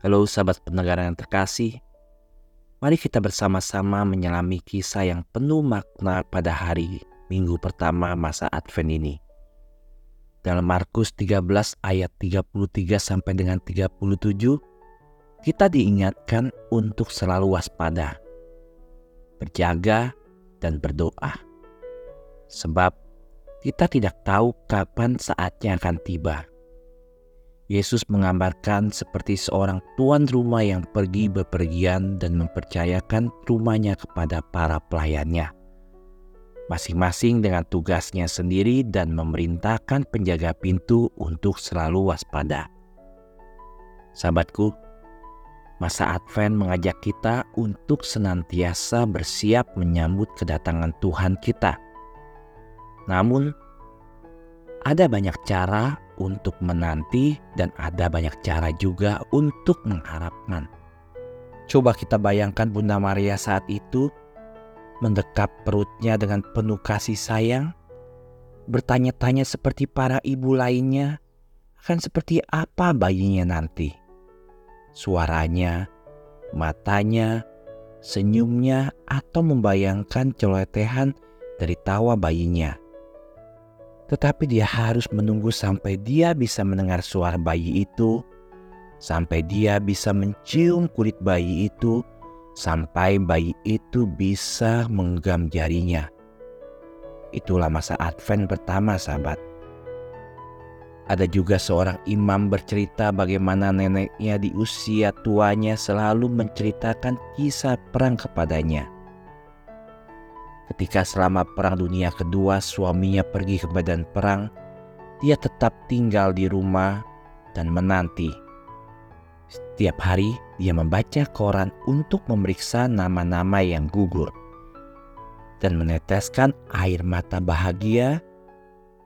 Halo sahabat pendengar yang terkasih, mari kita bersama-sama menyelami kisah yang penuh makna pada hari minggu pertama masa Advent ini. Dalam Markus 13 ayat 33 sampai dengan 37, kita diingatkan untuk selalu waspada, berjaga dan berdoa. Sebab kita tidak tahu kapan saatnya akan tiba Yesus menggambarkan seperti seorang tuan rumah yang pergi bepergian dan mempercayakan rumahnya kepada para pelayannya. Masing-masing dengan tugasnya sendiri dan memerintahkan penjaga pintu untuk selalu waspada. Sahabatku, masa Advent mengajak kita untuk senantiasa bersiap menyambut kedatangan Tuhan kita. Namun, ada banyak cara untuk menanti dan ada banyak cara juga untuk mengharapkan. Coba kita bayangkan Bunda Maria saat itu mendekap perutnya dengan penuh kasih sayang, bertanya-tanya seperti para ibu lainnya, akan seperti apa bayinya nanti. Suaranya, matanya, senyumnya, atau membayangkan celotehan dari tawa bayinya tetapi dia harus menunggu sampai dia bisa mendengar suara bayi itu, sampai dia bisa mencium kulit bayi itu, sampai bayi itu bisa menggenggam jarinya. Itulah masa Advent pertama, sahabat. Ada juga seorang imam bercerita bagaimana neneknya di usia tuanya selalu menceritakan kisah perang kepadanya Ketika selama Perang Dunia Kedua suaminya pergi ke medan perang, dia tetap tinggal di rumah dan menanti. Setiap hari dia membaca koran untuk memeriksa nama-nama yang gugur dan meneteskan air mata bahagia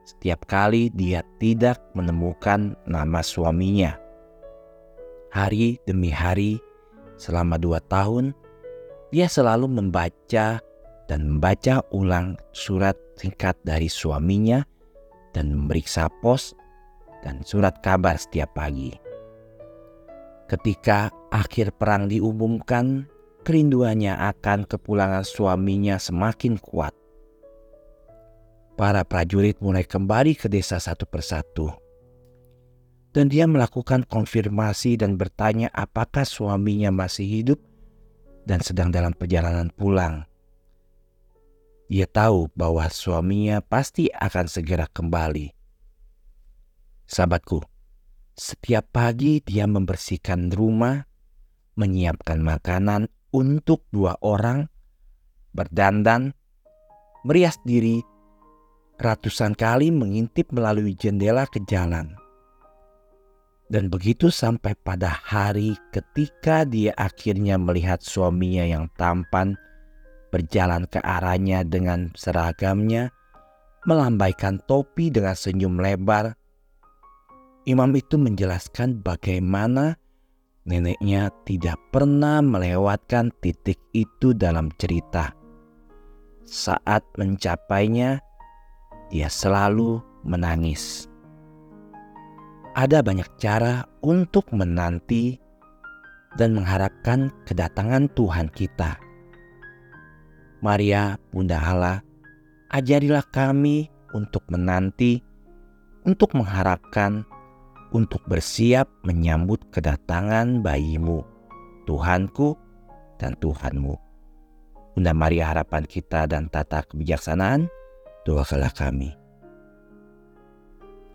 setiap kali dia tidak menemukan nama suaminya. Hari demi hari, selama dua tahun, dia selalu membaca dan membaca ulang surat singkat dari suaminya dan memeriksa pos dan surat kabar setiap pagi. Ketika akhir perang diumumkan, kerinduannya akan kepulangan suaminya semakin kuat. Para prajurit mulai kembali ke desa satu persatu. Dan dia melakukan konfirmasi dan bertanya apakah suaminya masih hidup dan sedang dalam perjalanan pulang. Ia tahu bahwa suaminya pasti akan segera kembali. Sahabatku, setiap pagi dia membersihkan rumah, menyiapkan makanan untuk dua orang, berdandan, merias diri, ratusan kali mengintip melalui jendela ke jalan. Dan begitu sampai pada hari ketika dia akhirnya melihat suaminya yang tampan berjalan ke arahnya dengan seragamnya, melambaikan topi dengan senyum lebar. Imam itu menjelaskan bagaimana neneknya tidak pernah melewatkan titik itu dalam cerita. Saat mencapainya, dia selalu menangis. Ada banyak cara untuk menanti dan mengharapkan kedatangan Tuhan kita. Maria, Bunda Allah, ajarilah kami untuk menanti, untuk mengharapkan, untuk bersiap menyambut kedatangan bayimu, Tuhanku dan Tuhanmu. Bunda Maria harapan kita dan tata kebijaksanaan, doakanlah kami.